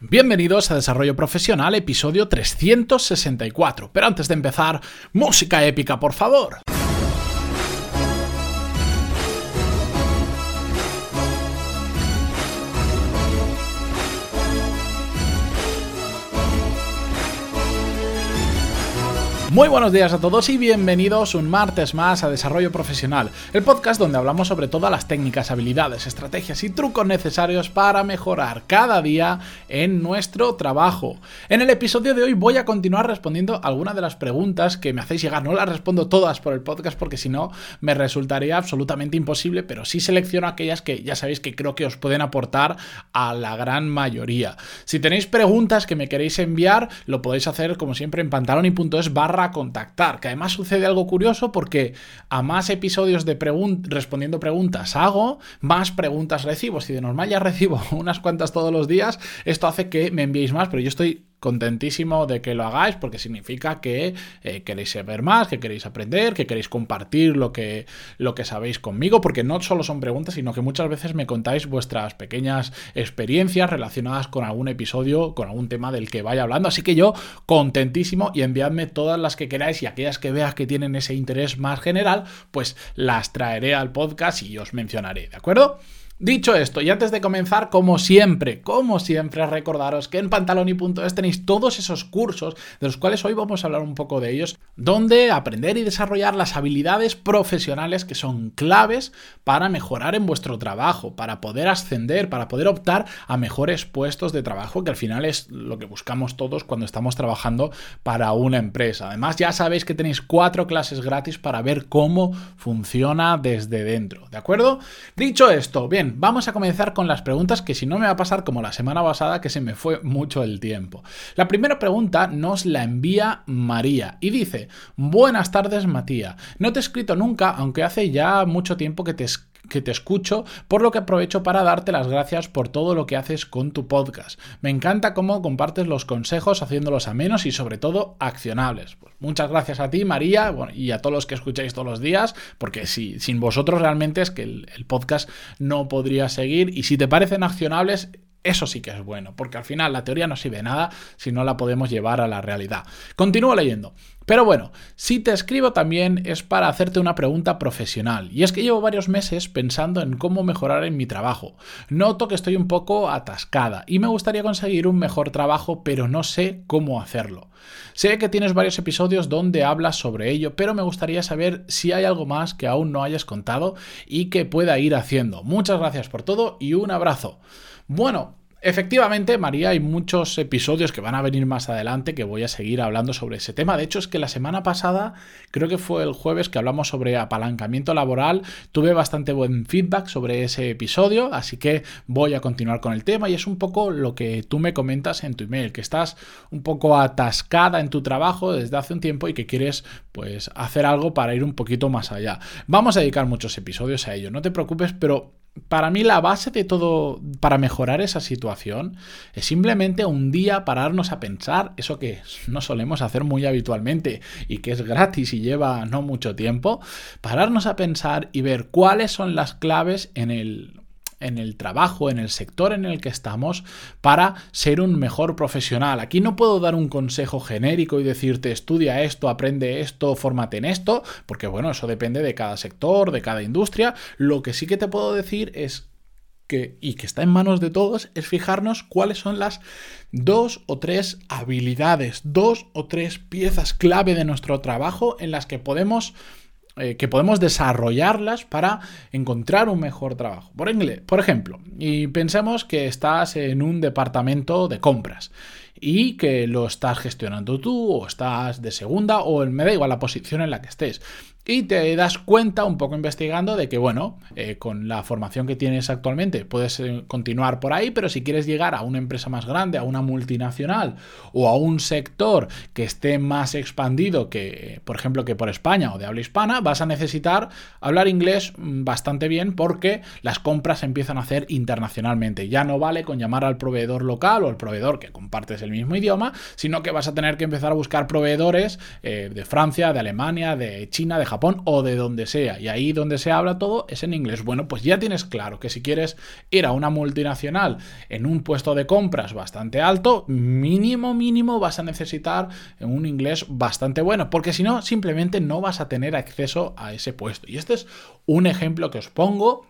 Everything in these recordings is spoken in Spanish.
Bienvenidos a Desarrollo Profesional, episodio 364. Pero antes de empezar, música épica, por favor. Muy buenos días a todos y bienvenidos un martes más a Desarrollo Profesional, el podcast donde hablamos sobre todas las técnicas, habilidades, estrategias y trucos necesarios para mejorar cada día en nuestro trabajo. En el episodio de hoy voy a continuar respondiendo algunas de las preguntas que me hacéis llegar. No las respondo todas por el podcast porque si no me resultaría absolutamente imposible, pero sí selecciono aquellas que ya sabéis que creo que os pueden aportar a la gran mayoría. Si tenéis preguntas que me queréis enviar, lo podéis hacer como siempre en pantaloni.es barra contactar. Que además sucede algo curioso porque a más episodios de respondiendo preguntas hago, más preguntas recibo. Si de normal ya recibo unas cuantas todos los días, esto hace que me enviéis más, pero yo estoy contentísimo de que lo hagáis porque significa que eh, queréis saber más, que queréis aprender, que queréis compartir lo que, lo que sabéis conmigo, porque no solo son preguntas, sino que muchas veces me contáis vuestras pequeñas experiencias relacionadas con algún episodio, con algún tema del que vaya hablando. Así que yo contentísimo y enviadme todas las que queráis y aquellas que veas que tienen ese interés más general, pues las traeré al podcast y os mencionaré, ¿de acuerdo? Dicho esto, y antes de comenzar, como siempre, como siempre, recordaros que en pantaloni.es tenéis todos esos cursos, de los cuales hoy vamos a hablar un poco de ellos, donde aprender y desarrollar las habilidades profesionales que son claves para mejorar en vuestro trabajo, para poder ascender, para poder optar a mejores puestos de trabajo, que al final es lo que buscamos todos cuando estamos trabajando para una empresa. Además, ya sabéis que tenéis cuatro clases gratis para ver cómo funciona desde dentro, ¿de acuerdo? Dicho esto, bien, vamos a comenzar con las preguntas que si no me va a pasar como la semana pasada que se me fue mucho el tiempo. La primera pregunta nos la envía María y dice, buenas tardes Matías, no te he escrito nunca, aunque hace ya mucho tiempo que te que te escucho, por lo que aprovecho para darte las gracias por todo lo que haces con tu podcast. Me encanta cómo compartes los consejos haciéndolos amenos y sobre todo accionables. Pues muchas gracias a ti, María, y a todos los que escucháis todos los días, porque si, sin vosotros realmente es que el podcast no podría seguir y si te parecen accionables, eso sí que es bueno, porque al final la teoría no sirve de nada si no la podemos llevar a la realidad. Continúo leyendo. Pero bueno, si te escribo también es para hacerte una pregunta profesional. Y es que llevo varios meses pensando en cómo mejorar en mi trabajo. Noto que estoy un poco atascada y me gustaría conseguir un mejor trabajo, pero no sé cómo hacerlo. Sé que tienes varios episodios donde hablas sobre ello, pero me gustaría saber si hay algo más que aún no hayas contado y que pueda ir haciendo. Muchas gracias por todo y un abrazo. Bueno, Efectivamente, María, hay muchos episodios que van a venir más adelante que voy a seguir hablando sobre ese tema. De hecho, es que la semana pasada, creo que fue el jueves que hablamos sobre apalancamiento laboral, tuve bastante buen feedback sobre ese episodio, así que voy a continuar con el tema y es un poco lo que tú me comentas en tu email, que estás un poco atascada en tu trabajo desde hace un tiempo y que quieres pues hacer algo para ir un poquito más allá. Vamos a dedicar muchos episodios a ello, no te preocupes, pero para mí la base de todo para mejorar esa situación es simplemente un día pararnos a pensar, eso que no solemos hacer muy habitualmente y que es gratis y lleva no mucho tiempo, pararnos a pensar y ver cuáles son las claves en el en el trabajo, en el sector en el que estamos, para ser un mejor profesional. Aquí no puedo dar un consejo genérico y decirte estudia esto, aprende esto, fórmate en esto, porque bueno, eso depende de cada sector, de cada industria. Lo que sí que te puedo decir es que, y que está en manos de todos, es fijarnos cuáles son las dos o tres habilidades, dos o tres piezas clave de nuestro trabajo en las que podemos eh, que podemos desarrollarlas para encontrar un mejor trabajo. Por, por ejemplo, y pensemos que estás en un departamento de compras y que lo estás gestionando tú o estás de segunda o me da igual la posición en la que estés. Y te das cuenta un poco investigando de que, bueno, eh, con la formación que tienes actualmente puedes eh, continuar por ahí, pero si quieres llegar a una empresa más grande, a una multinacional o a un sector que esté más expandido que, por ejemplo, que por España o de habla hispana, vas a necesitar hablar inglés mm, bastante bien porque las compras empiezan a hacer internacionalmente. Ya no vale con llamar al proveedor local o al proveedor que compartes el mismo idioma, sino que vas a tener que empezar a buscar proveedores eh, de Francia, de Alemania, de China, de Japón O de donde sea. Y ahí donde se habla todo es en inglés. Bueno, pues ya tienes claro que si quieres ir a una multinacional en un puesto de compras bastante alto, mínimo, mínimo vas a necesitar un inglés bastante bueno, porque si no, simplemente no vas a tener acceso a ese puesto. Y este es un ejemplo que os pongo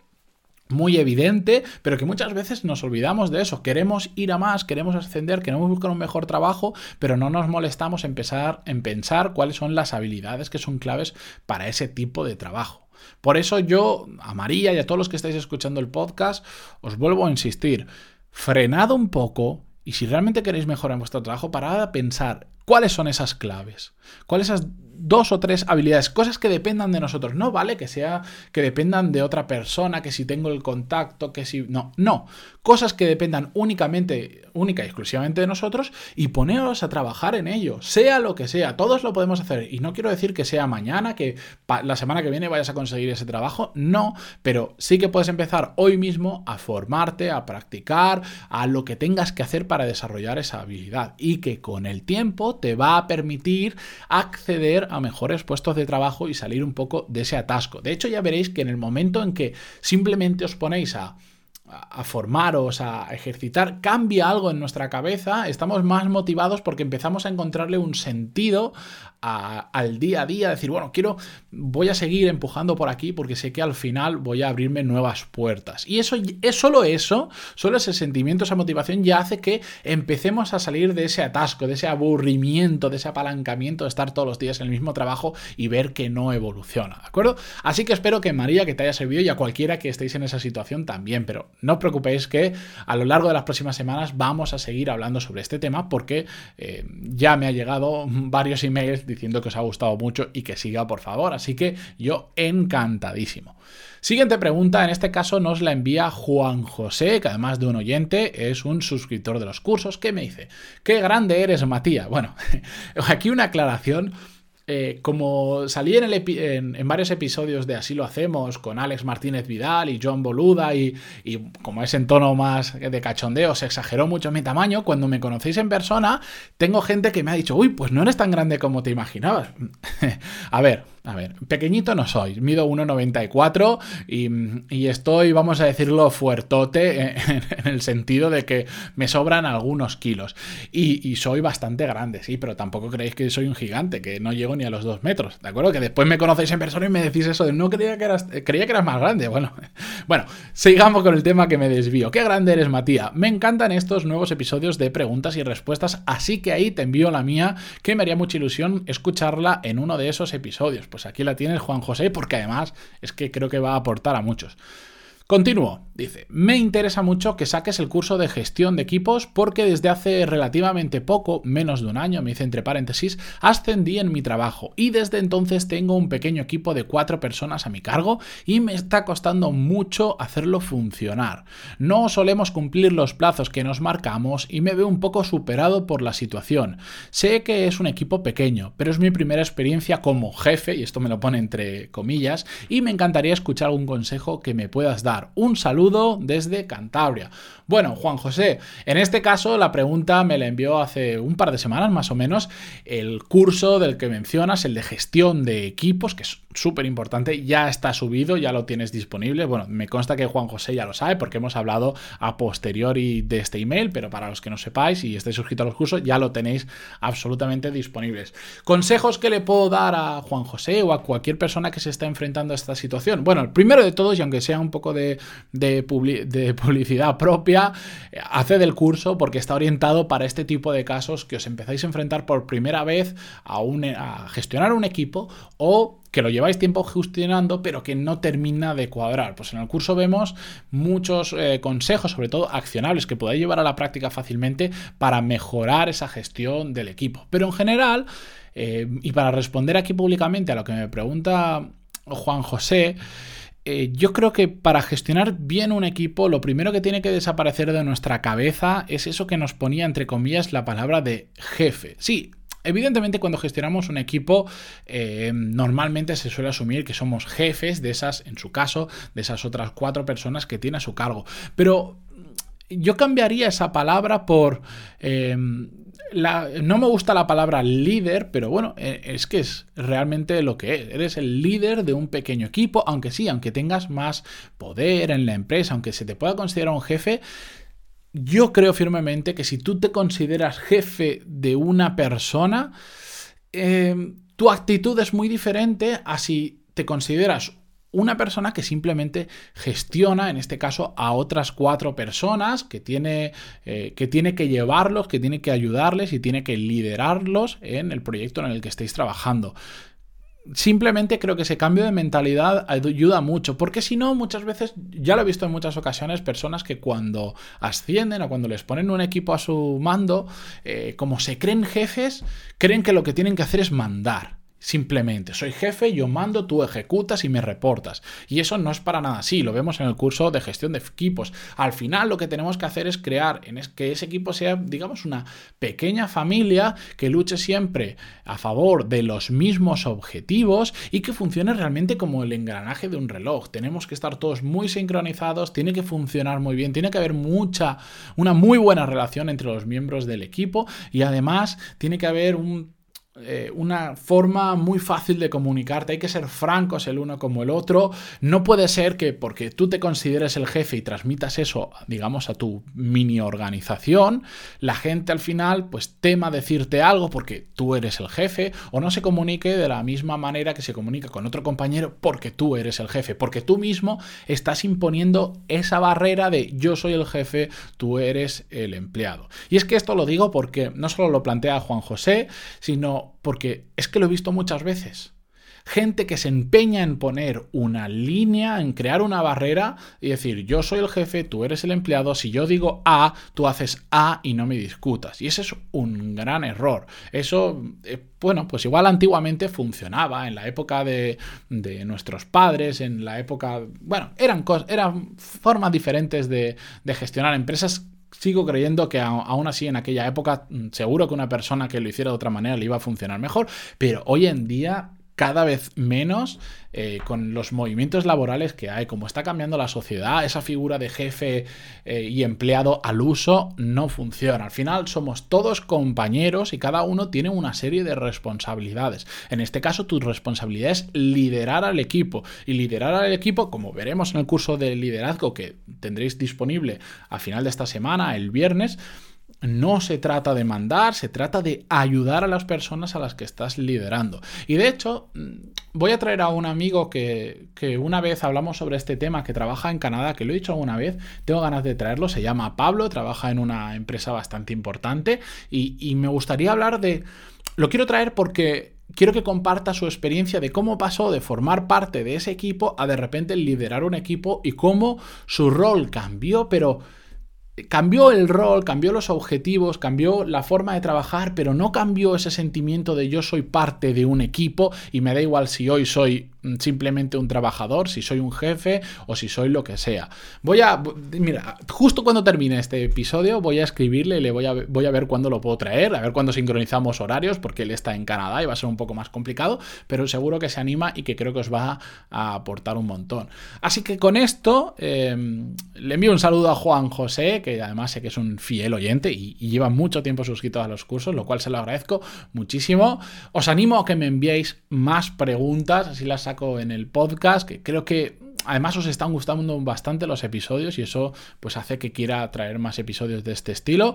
muy evidente, pero que muchas veces nos olvidamos de eso. Queremos ir a más, queremos ascender, queremos buscar un mejor trabajo, pero no nos molestamos en pensar, en pensar cuáles son las habilidades que son claves para ese tipo de trabajo. Por eso yo, a María y a todos los que estáis escuchando el podcast, os vuelvo a insistir, frenad un poco y si realmente queréis mejorar vuestro trabajo, parad a pensar cuáles son esas claves, cuáles esas dos o tres habilidades, cosas que dependan de nosotros. No vale que sea que dependan de otra persona, que si tengo el contacto, que si. No, no. Cosas que dependan únicamente, única y exclusivamente de nosotros y poneros a trabajar en ello, sea lo que sea. Todos lo podemos hacer. Y no quiero decir que sea mañana, que la semana que viene vayas a conseguir ese trabajo. No, pero sí que puedes empezar hoy mismo a formarte, a practicar, a lo que tengas que hacer para desarrollar esa habilidad. Y que con el tiempo te va a permitir acceder a mejores puestos de trabajo y salir un poco de ese atasco. De hecho, ya veréis que en el momento en que simplemente os ponéis a a formaros, a ejercitar, cambia algo en nuestra cabeza, estamos más motivados porque empezamos a encontrarle un sentido al día a día, decir, bueno, quiero, voy a seguir empujando por aquí porque sé que al final voy a abrirme nuevas puertas. Y eso es solo eso, solo ese sentimiento, esa motivación ya hace que empecemos a salir de ese atasco, de ese aburrimiento, de ese apalancamiento de estar todos los días en el mismo trabajo y ver que no evoluciona, ¿de acuerdo? Así que espero que María, que te haya servido y a cualquiera que estéis en esa situación también, pero no os preocupéis que a lo largo de las próximas semanas vamos a seguir hablando sobre este tema porque eh, ya me ha llegado varios emails diciendo que os ha gustado mucho y que siga por favor. Así que yo encantadísimo. Siguiente pregunta, en este caso nos la envía Juan José, que además de un oyente es un suscriptor de los cursos, que me dice, qué grande eres Matías. Bueno, aquí una aclaración eh, como salí en, en, varios episodios de Así lo hacemos con Alex Martínez Vidal y John Boluda y, como es en tono más de cachondeo, se exageró mucho mi tamaño, cuando me conocéis en persona, tengo gente que me ha dicho, uy, pues no eres tan grande como te imaginabas. a ver, a ver, pequeñito no soy, mido 1,94 y, y, estoy, vamos a decirlo, fuertote en, el sentido de que me sobran algunos kilos. Y, soy bastante grande, sí, pero tampoco creéis que soy un gigante, que no llego ni a los dos metros, ¿de acuerdo? Que después me conocéis en persona y me decís eso de no creía que eras, creía que eras más grande. Bueno, bueno, sigamos con el tema que me desvío. ¿Qué grande eres, Matías? Me encantan estos nuevos episodios de preguntas y respuestas, así que ahí te envío la mía, que me haría mucha ilusión escucharla en uno de esos episodios pues aquí la tiene Juan José, porque además es que creo que va a aportar a muchos. Continúo, dice, me interesa mucho que saques el curso de gestión de equipos porque desde hace relativamente poco, menos de un año, me dice entre paréntesis, ascendí en mi trabajo y desde entonces tengo un pequeño equipo de cuatro personas a mi cargo y me está costando mucho hacerlo funcionar. No solemos cumplir los plazos que nos marcamos y me veo un poco superado por la situación. Sé que es un equipo pequeño, pero es mi primera experiencia como jefe, y esto me lo pone entre comillas, y me encantaría escuchar algún consejo que me puedas dar un saludo desde Cantabria. Bueno, Juan José, en este caso la pregunta me la envió hace un par de semanas más o menos el curso del que mencionas, el de gestión de equipos, que es súper importante, ya está subido, ya lo tienes disponible. Bueno, me consta que Juan José ya lo sabe porque hemos hablado a posteriori de este email, pero para los que no sepáis y estéis suscritos a los cursos, ya lo tenéis absolutamente disponibles. Consejos que le puedo dar a Juan José o a cualquier persona que se está enfrentando a esta situación. Bueno, el primero de todos, y aunque sea un poco de, de, publicidad propia, hace del curso porque está orientado para este tipo de casos que os empezáis a enfrentar por primera vez a, un, a gestionar un equipo o que lo lleváis tiempo gestionando, pero que no termina de cuadrar. Pues en el curso vemos muchos eh, consejos, sobre todo accionables, que podáis llevar a la práctica fácilmente para mejorar esa gestión del equipo. Pero en general, eh, y para responder aquí públicamente a lo que me pregunta Juan José, eh, yo creo que para gestionar bien un equipo, lo primero que tiene que desaparecer de nuestra cabeza es eso que nos ponía, entre comillas, la palabra de jefe. Sí, Evidentemente, cuando gestionamos un equipo, eh, normalmente se suele asumir que somos jefes de esas, en su caso, de esas otras cuatro personas que tiene a su cargo. Pero yo cambiaría esa palabra por... No me gusta la palabra líder, pero bueno, e, es que es realmente lo que es. Eres el líder de un pequeño equipo, aunque sí, aunque tengas más poder en la empresa, aunque se te pueda considerar un jefe, yo creo firmemente que si tú te consideras jefe de una persona, em, tu actitud es muy diferente a si te consideras una persona que simplemente gestiona, en este caso, a otras cuatro personas, que tiene, eh, que tiene que llevarlos, que tiene que ayudarles y tiene que liderarlos en el proyecto en el que estéis trabajando simplemente creo que ese cambio de mentalidad ayuda mucho, porque si no, muchas veces, ya lo he visto en muchas ocasiones, personas que cuando ascienden o cuando les ponen un equipo a su mando, eh, como se creen jefes, creen que lo que tienen que hacer es mandar. Simplemente, soy jefe, yo mando, tú ejecutas y me reportas. Y eso no es para nada así, lo vemos en el curso de gestión de equipos. Al final lo que tenemos que hacer es crear en que ese equipo sea, digamos, una pequeña familia que luche siempre a favor de los mismos objetivos y que funcione realmente como el engranaje de un reloj. Tenemos que estar todos muy sincronizados, tiene que funcionar muy bien, tiene que haber mucha, una muy buena relación entre los miembros del equipo y además tiene que haber un eh, una forma muy fácil de comunicarte, hay que ser francos el uno como el otro, no puede ser que porque tú te consideres el jefe y transmitas eso, digamos, a tu mini organización, la gente al final pues tema decirte algo porque tú eres el jefe o no se comunique de la misma manera que se comunica con otro compañero porque tú eres el jefe, porque tú mismo estás imponiendo esa barrera de yo soy el jefe, tú eres el empleado. Y es que esto lo digo porque no solo lo plantea Juan José, sino porque es que lo he visto muchas veces. Gente que se empeña en poner una línea, en crear una barrera y decir, yo soy el jefe, tú eres el empleado, si yo digo A, tú haces A y no me discutas. Y ese es un gran error. Eso, eh, bueno, pues igual antiguamente funcionaba en la época de, nuestros padres, en la época, bueno, eran, eran formas diferentes de, de gestionar empresas sigo creyendo que aún así en aquella época mm, seguro que una persona que lo hiciera de otra manera le iba a funcionar mejor, pero hoy en día cada vez menos eh, con los movimientos laborales que hay, como está cambiando la sociedad, esa figura de jefe eh, y empleado al uso no funciona. Al final somos todos compañeros y cada uno tiene una serie de responsabilidades. En este caso, tu responsabilidad es liderar al equipo y liderar al equipo, como veremos en el curso de liderazgo que tendréis disponible a final de esta semana, el viernes, no se trata de mandar, se trata de ayudar a las personas a las que estás liderando. Y de hecho, mm, voy a traer a un amigo que, una vez hablamos sobre este tema, que trabaja en Canadá, que lo he dicho alguna vez, tengo ganas de traerlo, se llama Pablo, trabaja en una empresa bastante importante y, y me gustaría hablar de... Lo quiero traer porque quiero que comparta su experiencia de cómo pasó de formar parte de ese equipo a de repente liderar un equipo y cómo su rol cambió, pero cambió el rol, cambió los objetivos, cambió la forma de trabajar, pero no cambió ese sentimiento de yo soy parte de un equipo y me da igual si hoy soy simplemente un trabajador, si soy un jefe o si soy lo que sea. Voy a, mira, justo cuando termine este episodio voy a escribirle le voy a, voy a ver cuándo lo puedo traer, a ver cuándo sincronizamos horarios, porque él está en Canadá y va a ser un poco más complicado, pero seguro que se anima y que creo que os va a aportar un montón. Así que con esto em, le envío un saludo a Juan José, que además sé que es un fiel oyente y, lleva mucho tiempo suscrito a los cursos, lo cual se lo agradezco muchísimo. Os animo a que me enviéis más preguntas, así las en el podcast, que creo que además os están gustando bastante los episodios y eso pues hace que quiera traer más episodios de este estilo.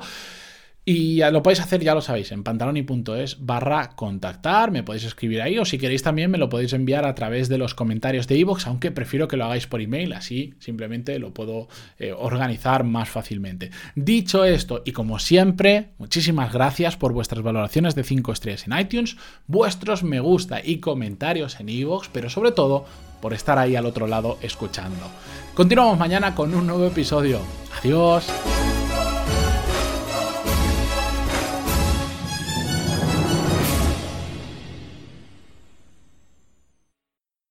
Y lo podéis hacer, ya lo sabéis, en pantaloni.es barra contactar, me podéis escribir ahí o si queréis también me lo podéis enviar a través de los comentarios de iVoox, aunque prefiero que lo hagáis por email, así simplemente lo puedo eh, organizar más fácilmente. Dicho esto, y como siempre, muchísimas gracias por vuestras valoraciones de 5 estrellas en iTunes, vuestros me gusta y comentarios en iVoox, pero sobre todo por estar ahí al otro lado escuchando. Continuamos mañana con un nuevo episodio. Adiós.